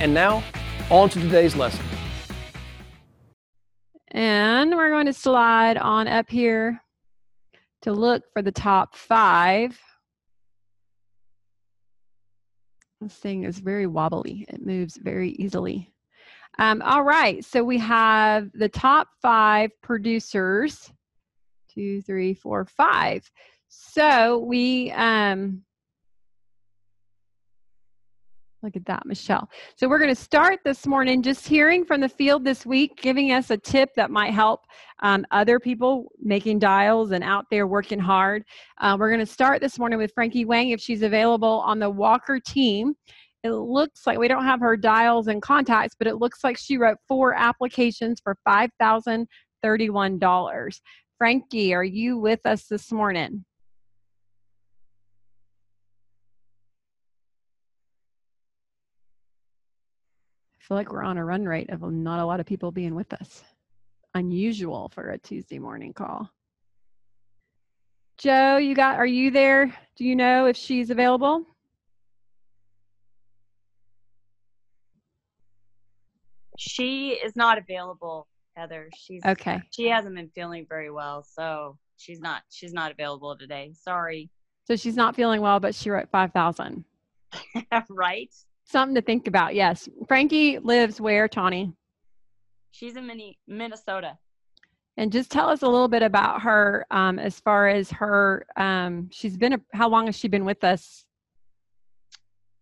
And now, on to today's lesson. And we're going to slide on up here to look for the top five. This thing is very wobbly. It moves very easily. Um, all right, so we have the top five producers. Two, three, four, five. So we um, Look at that, Michelle. So we're going to start this morning just hearing from the field this week, giving us a tip that might help um, other people making dials and out there working hard. Uh, we're going to start this morning with Frankie Wang if she's available on the Walker team. It looks like we don't have her dials and contacts, but it looks like she wrote four applications for $5,031. Frankie, are you with us this morning? Feel like we're on a run rate of not a lot of people being with us. Unusual for a Tuesday morning call. Joe, you got are you there? Do you know if she's available? She is not available, Heather. She's okay. She hasn't been feeling very well, so she's not she's not available today. Sorry. So she's not feeling well, but she wrote five thousand. right? Something to think about. Yes. Frankie lives where, Tawny? She's in Mini- Minnesota. And just tell us a little bit about her um, as far as her. Um, she's been, a, how long has she been with us?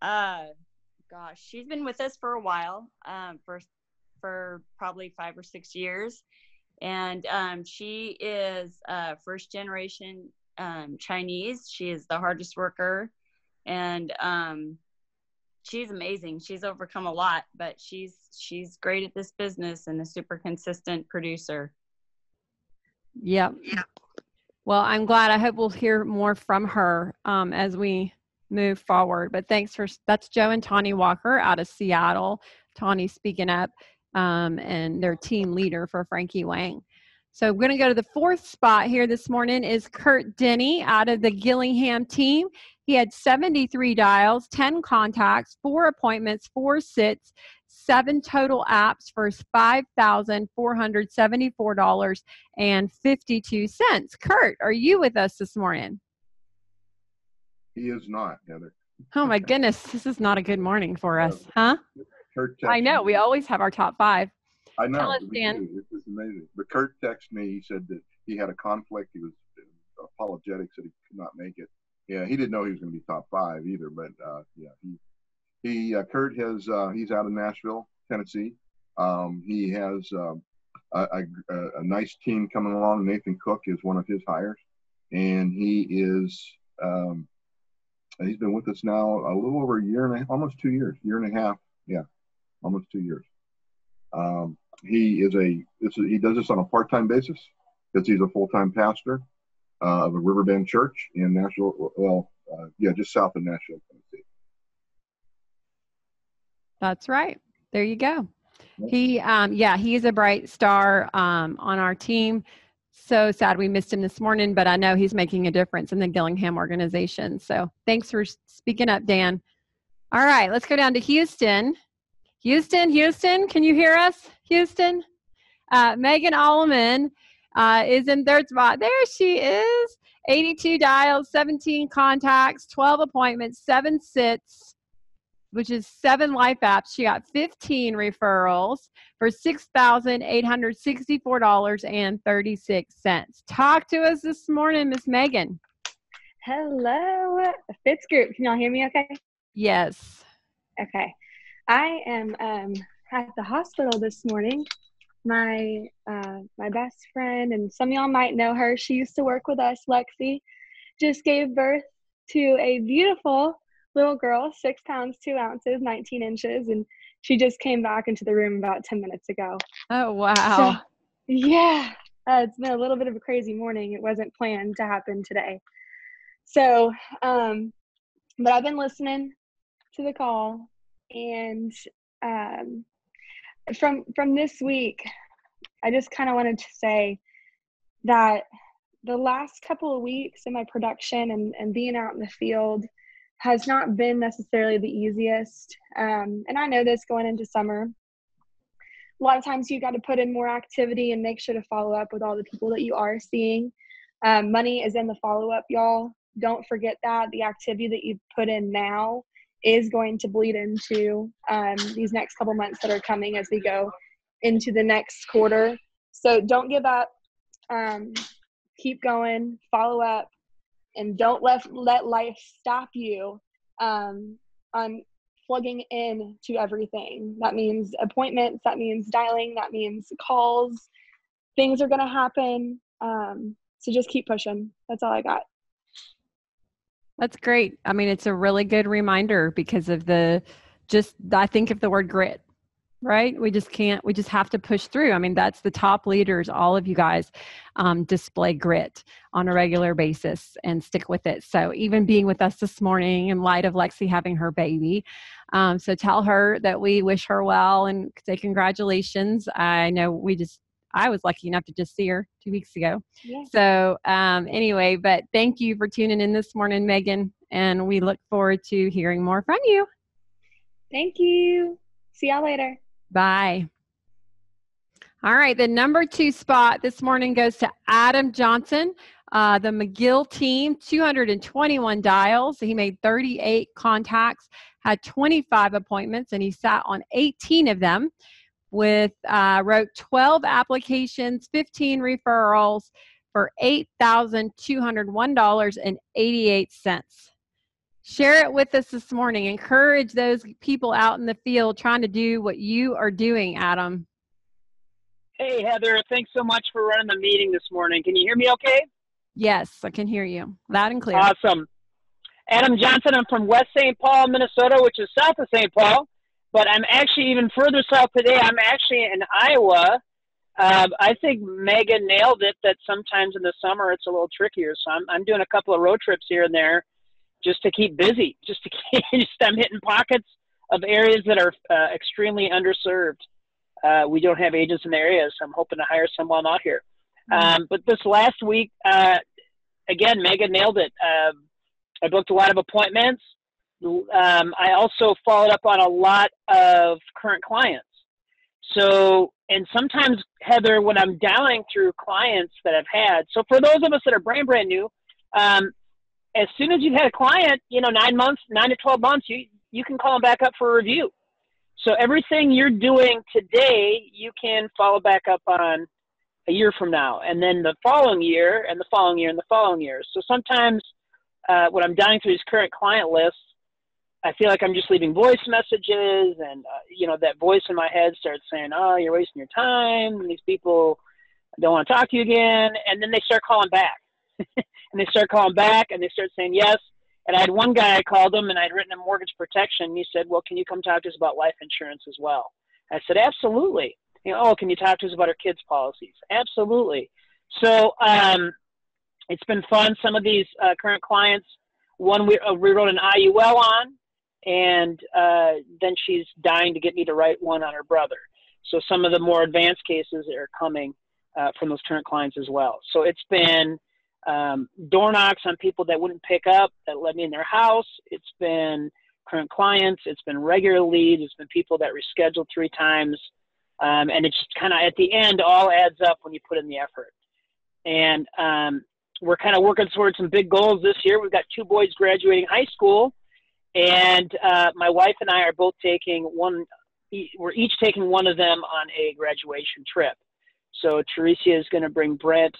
Uh, gosh, she's been with us for a while, um, for, for probably five or six years. And um, she is uh, first generation um, Chinese. She is the hardest worker. And um, she's amazing. She's overcome a lot, but she's she's great at this business and a super consistent producer. Yep. Yeah. Well, I'm glad. I hope we'll hear more from her um, as we move forward. But thanks for that's Joe and Tawny Walker out of Seattle. Tawny speaking up um, and their team leader for Frankie Wang. So I'm going to go to the fourth spot here this morning is Kurt Denny out of the Gillingham team. He had 73 dials, 10 contacts, four appointments, four sits, seven total apps for $5,474.52. Kurt, are you with us this morning? He is not, Heather. Oh my goodness, this is not a good morning for us, huh? I know, we always have our top five. I know. Tell us, Dan. This is amazing. But Kurt texted me. He said that he had a conflict. He was apologetic, said he could not make it yeah, he didn't know he was going to be top five either. But uh, yeah, he he uh, Kurt has uh, he's out of Nashville, Tennessee. Um, he has um, a, a, a, nice team coming along. Nathan Cook is one of his hires, and he is um, he's been with us now a little over a year and a, almost two years, year and a half. Yeah, almost two years. He is a this is, he does this on a part time basis because he's a full time pastor uh, of a Riverbend church in Nashville. Well, uh, yeah, just south of Nashville, Tennessee. That's right. There you go. He, um, yeah, he's a bright star um, on our team. So sad we missed him this morning, but I know he's making a difference in the Gillingham organization. So thanks for speaking up, Dan. All right, let's go down to Houston. Houston, Houston, can you hear us? Houston? Uh, Megan Alleman uh, is in third spot. There she is. 82 dials, 17 contacts, 12 appointments, seven sits, which is seven life apps. She got 15 referrals for $6,864.36. Talk to us this morning, Miss Megan. Hello, Fitz Group. Can y'all hear me okay? Yes. Okay. I am um, at the hospital this morning my uh, my best friend, and some y'all might know her. She used to work with us. Lexi just gave birth to a beautiful little girl, six pounds, two ounces, 19 inches, and she just came back into the room about 10 minutes ago. Oh, wow. So, yeah, uh, it's been a little bit of a crazy morning. It wasn't planned to happen today. So, um, but I've been listening to the call, and um, from from this week, I just kind of wanted to say that the last couple of weeks in my production and, and being out in the field has not been necessarily the easiest. Um, and I know this going into summer. A lot of times you got to put in more activity and make sure to follow up with all the people that you are seeing. Um, money is in the follow up, y'all. Don't forget that. The activity that you put in now is going to bleed into um, these next couple months that are coming as we go into the next quarter. So don't give up. Um, keep going, follow up, and don't let let life stop you um, on plugging in to everything. That means appointments. That means dialing. That means calls. Things are going to happen. Um, so just keep pushing. That's all I got. That's great. I mean, it's a really good reminder because of the just, I think of the word grit, right? We just can't, we just have to push through. I mean, that's the top leaders, all of you guys um, display grit on a regular basis and stick with it. So, even being with us this morning in light of Lexi having her baby, um, so tell her that we wish her well and say congratulations. I know we just I was lucky enough to just see her two weeks ago. Yeah. So um, anyway, but thank you for tuning in this morning, Megan, and we look forward to hearing more from you. Thank you. See y'all later. Bye. All right, the number two spot this morning goes to Adam Johnson. Uh, the McGill team, 221 dials. He made 38 contacts, had 25 appointments, and he sat on 18 of them with uh, wrote 12 applications, 15 referrals for $8,201.88. Share it with us this morning. Encourage those people out in the field trying to do what you are doing, Adam. Hey, Heather. Thanks so much for running the meeting this morning. Can you hear me okay? Yes, I can hear you loud and clear. Awesome. Adam Johnson. I'm from West St. Paul, Minnesota, which is south of St. Paul. But I'm actually even further south today. I'm actually in Iowa. Uh, I think Megan nailed it that sometimes in the summer it's a little trickier. So I'm, I'm doing a couple of road trips here and there just to keep busy, just to keep, just I'm hitting pockets of areas that are uh, extremely underserved. Uh, we don't have agents in the area, so I'm hoping to hire someone out here. Mm-hmm. Um, but this last week, uh, again, Megan nailed it. Um, I booked a lot of appointments. Um, I also followed up on a lot of current clients. So, and sometimes, Heather, when I'm dialing through clients that I've had, so for those of us that are brand brand new, um, as soon as you've had a client, you know, nine months, nine to 12 months, you, you can call them back up for a review. So everything you're doing today, you can follow back up on a year from now, and then the following year, and the following year, and the following year. So sometimes uh, when I'm dialing through these current client lists, I feel like I'm just leaving voice messages, and uh, you know that voice in my head starts saying, "Oh, you're wasting your time. These people don't want to talk to you again." And then they start calling back, and they start calling back, and they start saying yes. And I had one guy I called him, and I'd written a mortgage protection. And he said, "Well, can you come talk to us about life insurance as well?" I said, "Absolutely." You know, oh, can you talk to us about our kids' policies? Absolutely. So um, it's been fun. Some of these uh, current clients, one we, uh, we wrote an IUL on and uh, then she's dying to get me to write one on her brother. So some of the more advanced cases are coming uh, from those current clients as well. So it's been um, door knocks on people that wouldn't pick up that let me in their house. It's been current clients. It's been regular leads. It's been people that rescheduled three times. Um, and it's kind of at the end all adds up when you put in the effort. And um, we're kind of working towards some big goals this year. We've got two boys graduating high school and uh, my wife and I are both taking one. We're each taking one of them on a graduation trip. So Teresa is going to bring Brent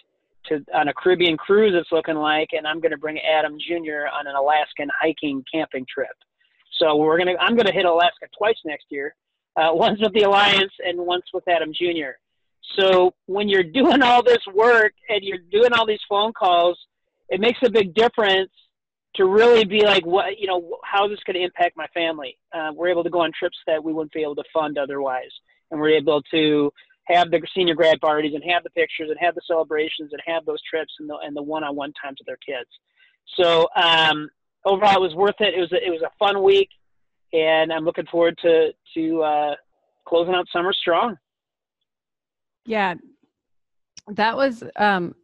to on a Caribbean cruise. It's looking like, and I'm going to bring Adam Jr. on an Alaskan hiking camping trip. So we're gonna. I'm going to hit Alaska twice next year. Uh, once with the Alliance and once with Adam Jr. So when you're doing all this work and you're doing all these phone calls, it makes a big difference to really be like, what you know, how is this going to impact my family? Uh, we're able to go on trips that we wouldn't be able to fund otherwise, and we're able to have the senior grad parties and have the pictures and have the celebrations and have those trips and the and the one-on-one times with their kids. So um, overall, it was worth it. It was a, it was a fun week, and I'm looking forward to to uh, closing out summer strong. Yeah, that was um,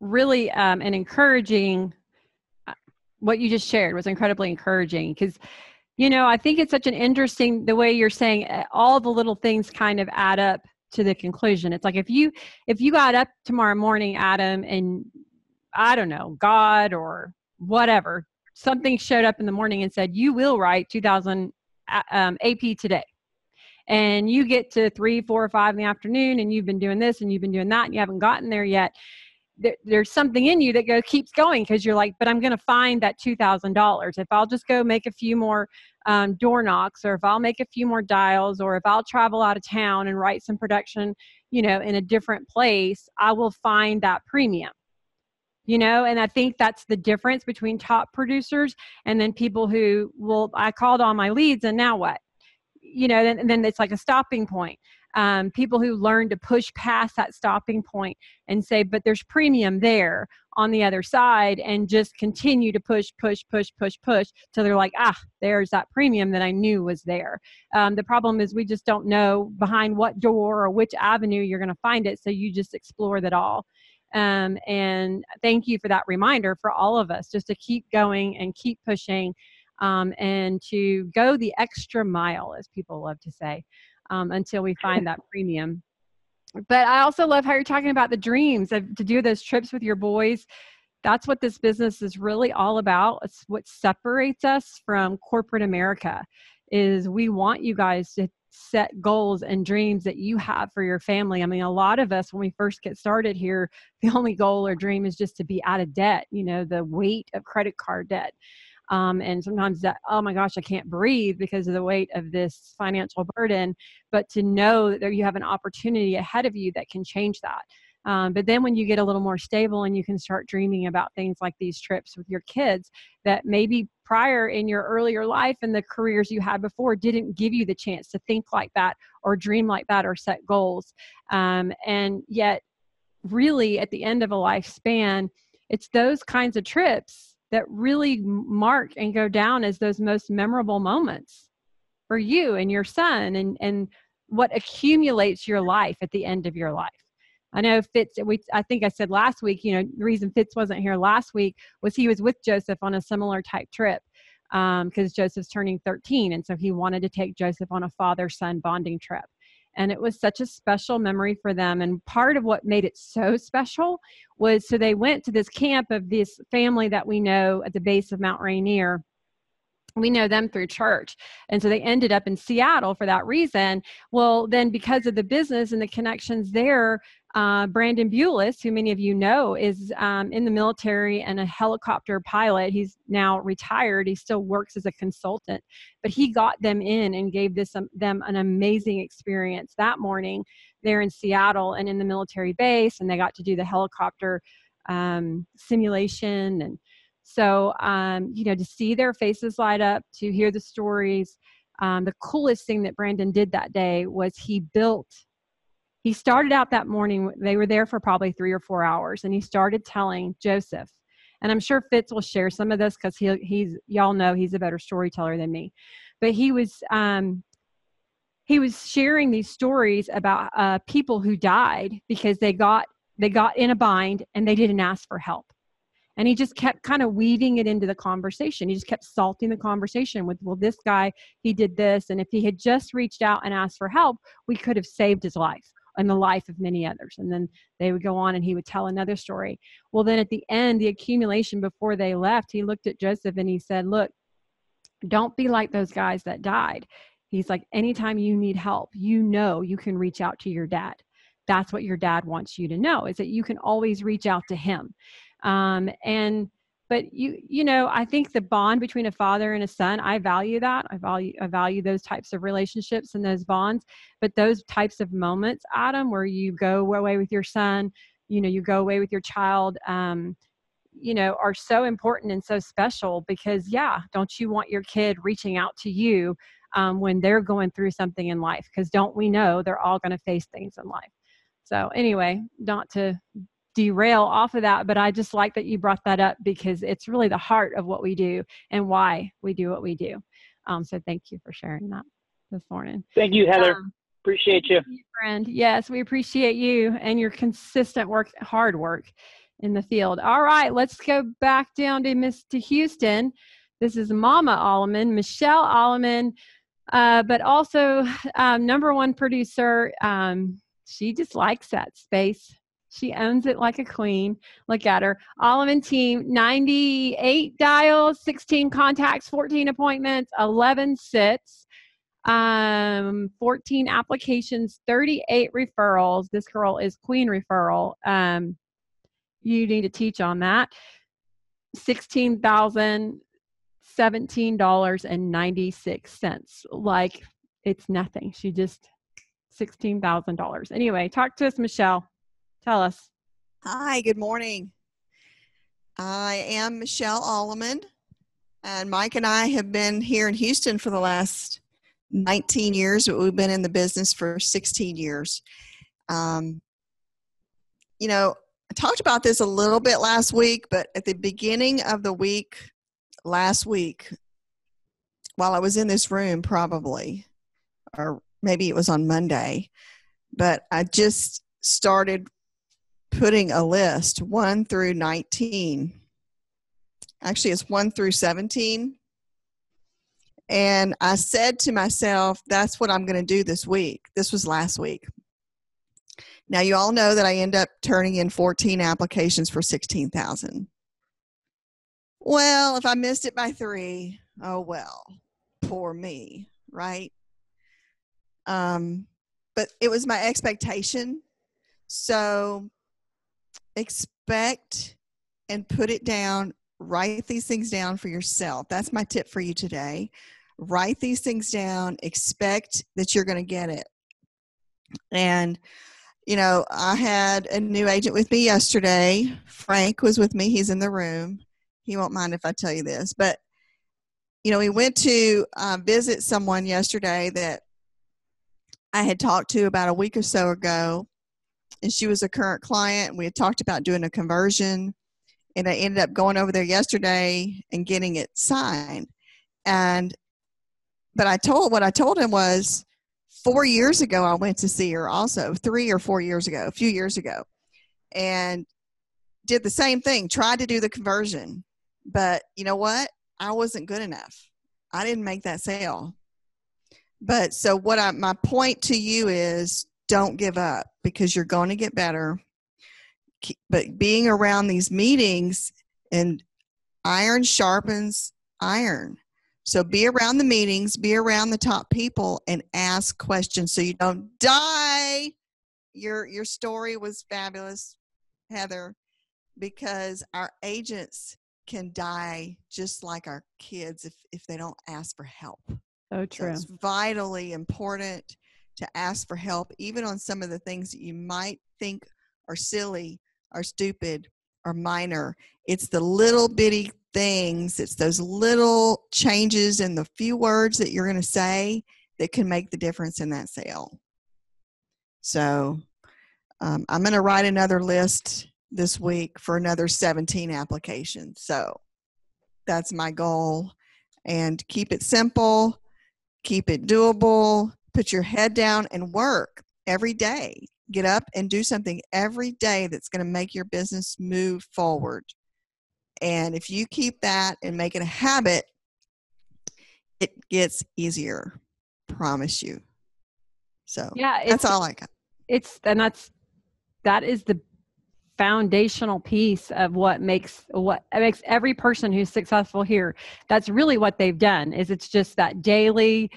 really um, an encouraging. What you just shared was incredibly encouraging because you know i think it's such an interesting the way you're saying uh, all the little things kind of add up to the conclusion. It's like if you if you got up tomorrow morning adam and i don't know god or whatever something showed up in the morning and said you will write 2000 uh, um, ap today. And you get to three four or five in the afternoon and you've been doing this and you've been doing that and you haven't gotten there yet there, there's something in you that go keeps going because you're like but i'm going to find that $2000 if i'll just go make a few more um, door knocks or if i'll make a few more dials or if i'll travel out of town and write some production you know in a different place i will find that premium. You know and i think that's the difference between top producers and then people who will i called all my leads and now what? You know then, then it's like a stopping point um, people who learn to push past that stopping point and say but there's premium there on the other side and just continue to push push push push push till they're like ah there's that premium that i knew was there. Um, the problem is we just don't know behind what door or which avenue you're going to find it so you just explore that all. Um, and thank you for that reminder for all of us just to keep going and keep pushing um, and to go the extra mile, as people love to say, um, until we find that premium. But I also love how you're talking about the dreams of to do those trips with your boys. That's what this business is really all about. It's what separates us from corporate America is we want you guys to set goals and dreams that you have for your family. I mean, a lot of us, when we first get started here, the only goal or dream is just to be out of debt, you know, the weight of credit card debt. Um, and sometimes that, oh my gosh, I can't breathe because of the weight of this financial burden. But to know that there you have an opportunity ahead of you that can change that. Um, but then when you get a little more stable and you can start dreaming about things like these trips with your kids that maybe prior in your earlier life and the careers you had before didn't give you the chance to think like that or dream like that or set goals. Um, and yet, really, at the end of a lifespan, it's those kinds of trips that really mark and go down as those most memorable moments for you and your son and and what accumulates your life at the end of your life. I know fitz we i think i said last week you know the reason fitz wasn't here last week was he was with joseph on a similar type trip because um, joseph's turning 13 and so he wanted to take joseph on a father son bonding trip and it was such a special memory for them and part of what made it so special was so they went to this camp of this family that we know at the base of mount rainier. We know them through church and so they ended up in seattle for that reason. Well then because of the business and the connections there uh, Brandon Bulis, who many of you know, is um, in the military and a helicopter pilot. He's now retired. He still works as a consultant, but he got them in and gave this um, them an amazing experience that morning there in Seattle and in the military base, and they got to do the helicopter um, simulation and. So, um, you know, to see their faces light up, to hear the stories, um, the coolest thing that Brandon did that day was he built he started out that morning they were there for probably three or four hours and he started telling joseph and i'm sure fitz will share some of this because he, he's y'all know he's a better storyteller than me but he was um, he was sharing these stories about uh, people who died because they got they got in a bind and they didn't ask for help and he just kept kind of weaving it into the conversation. He just kept salting the conversation with well this guy he did this and if he had just reached out and asked for help we could have saved his life and the life of many others. And then they would go on and he would tell another story. Well, then at the end, the accumulation before they left, he looked at Joseph and he said, Look, don't be like those guys that died. He's like, anytime you need help, you know you can reach out to your dad. That's what your dad wants you to know is that you can always reach out to him. Um, and but you you know i think the bond between a father and a son i value that. I value i value those types of relationships and those bonds. But those types of moments adam where you go away with your son you know you go away with your child um, you know are so important and so special because yeah don't you want your kid reaching out to you um, when they're going through something in life? Because don't we know they're all going to face things in life? So anyway not to derail off of that but i just like that you brought that up because it's really the heart of what we do and why we do what we do um, so thank you for sharing that this morning Thank you, Heather. Um, Appreciate you. You, friend. Yes, we appreciate you and your consistent work, hard work in the field. All right, let's go back down to Miss to Houston. This is Mama Alleman, Michelle Alleman, uh, but also um, number one producer. Um, she just likes that space. She owns it like a queen. Look at her. Alleman team, 98 dials, 16 contacts, 14 appointments, 11 sits um 14 applications 38 referrals. This girl is queen referral. Um you need to teach on that. 16000 $17.96 like it's nothing. She just $16000 anyway talk to us michelle tell us Hi, good morning. I am Michelle Alleman, and Mike and I have been here in Houston for the last 19 years, but we've been in the business for 16 years. Um, you know, I talked about this a little bit last week, but at the beginning of the week, last week, while I was in this room, probably, or maybe it was on Monday, but I just started putting a list 1 through 19. Actually, it's 1 through 17. And I said to myself, that's what I'm going to do this week. This was last week. Now, you all know that I end up turning in 14 applications for 16,000. Well, if I missed it by three, oh well, poor me, right? Um, but it was my expectation. So expect and put it down. Write these things down for yourself. That's my tip for you today. Write these things down. Expect that you're going to get it. And, you know, I had a new agent with me yesterday. Frank was with me. He's in the room. He won't mind if I tell you this. But, you know, we went to uh, visit someone yesterday that I had talked to about a week or so ago and she was a current client. We had talked about doing a conversion, and I ended up going over there yesterday and getting it signed. And but I told what I told him was four years ago I went to see her also three or four years ago, a few years ago, and did the same thing. Tried to do the conversion, but you know what? I wasn't good enough. I didn't make that sale. But so what I my point to you is don't give up because you're going to get better. But being around these meetings and iron sharpens iron. So be around the meetings, be around the top people and ask questions so you don't die. Your your story was fabulous, Heather, because our agents can die just like our kids if, if they don't ask for help. Oh, true So it's vitally important to ask for help, even on some of the things that you might think are silly are stupid are minor. It's the little bitty things, it's those little changes in the few words that you're going to say that can make the difference in that sale. So um, I'm going to write another list this week for another 17 applications. So that's my goal. And keep it simple, keep it doable, put your head down and work every day. Get up and do something every day that's going to make your business move forward. And if you keep that and make it a habit, it gets easier. Promise you. So yeah that's all I got. it's and that's that is the foundational piece of what makes what makes every person who's successful here that's really what they've done is it's just that daily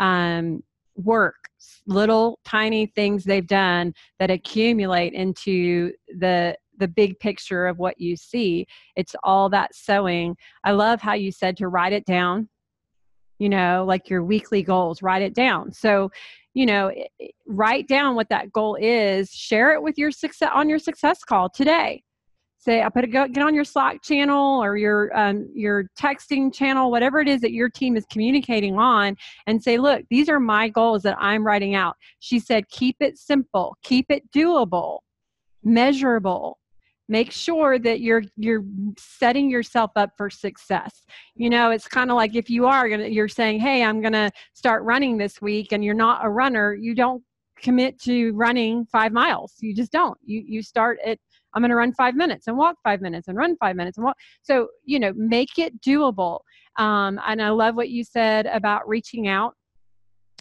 um, work little tiny things they've done that accumulate into the the big picture of what you see. It's all that sowing. I love how you said to write it down you know like your weekly goals write it down. So you know write down what that goal is share it with your success on your success call today say I put a go, get on your Slack channel or your um, your texting channel, whatever it is that your team is communicating on, and say, look, these are my goals that I'm writing out. She said, keep it simple, keep it doable, measurable. Make sure that you're you're setting yourself up for success. You know, it's kind of like if you are gonna, you're saying, "Hey, I'm gonna start running this week," and you're not a runner, you don't commit to running five miles. You just don't. You you start at I'm going to run five minutes and walk five minutes and run five minutes and walk. So, you know, make it doable. Um, and I love what you said about reaching out.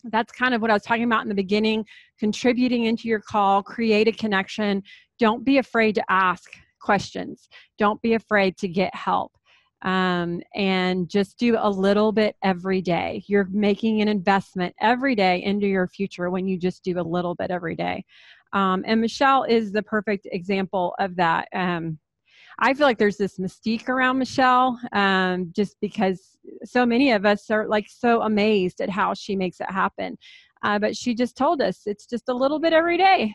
That's kind of what I was talking about in the beginning contributing into your call, create a connection. Don't be afraid to ask questions, don't be afraid to get help. Um, and just do a little bit every day. You're making an investment every day into your future when you just do a little bit every day. Um, and Michelle is the perfect example of that. Um, I feel like there's this mystique around Michelle um, just because so many of us are like so amazed at how she makes it happen. Uh, but she just told us it's just a little bit every day.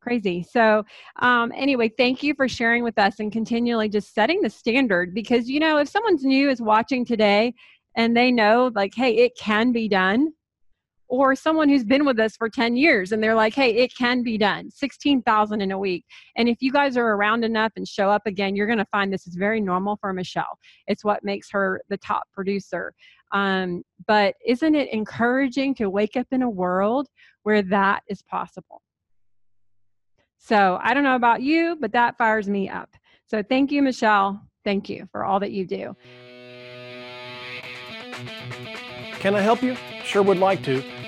Crazy. So, um, anyway, thank you for sharing with us and continually just setting the standard because, you know, if someone's new is watching today and they know, like, hey, it can be done, or someone who's been with us for 10 years and they're like hey it can be done 16000 in a week. And if you guys are around enough and show up again you're going to find this is very normal for michelle. It's what makes her the top producer. Um, but isn't it encouraging to wake up in a world where that is possible? So i don't know about you but that fires me up. So thank you michelle. Thank you for all that you do. Can i help you? Sure would like to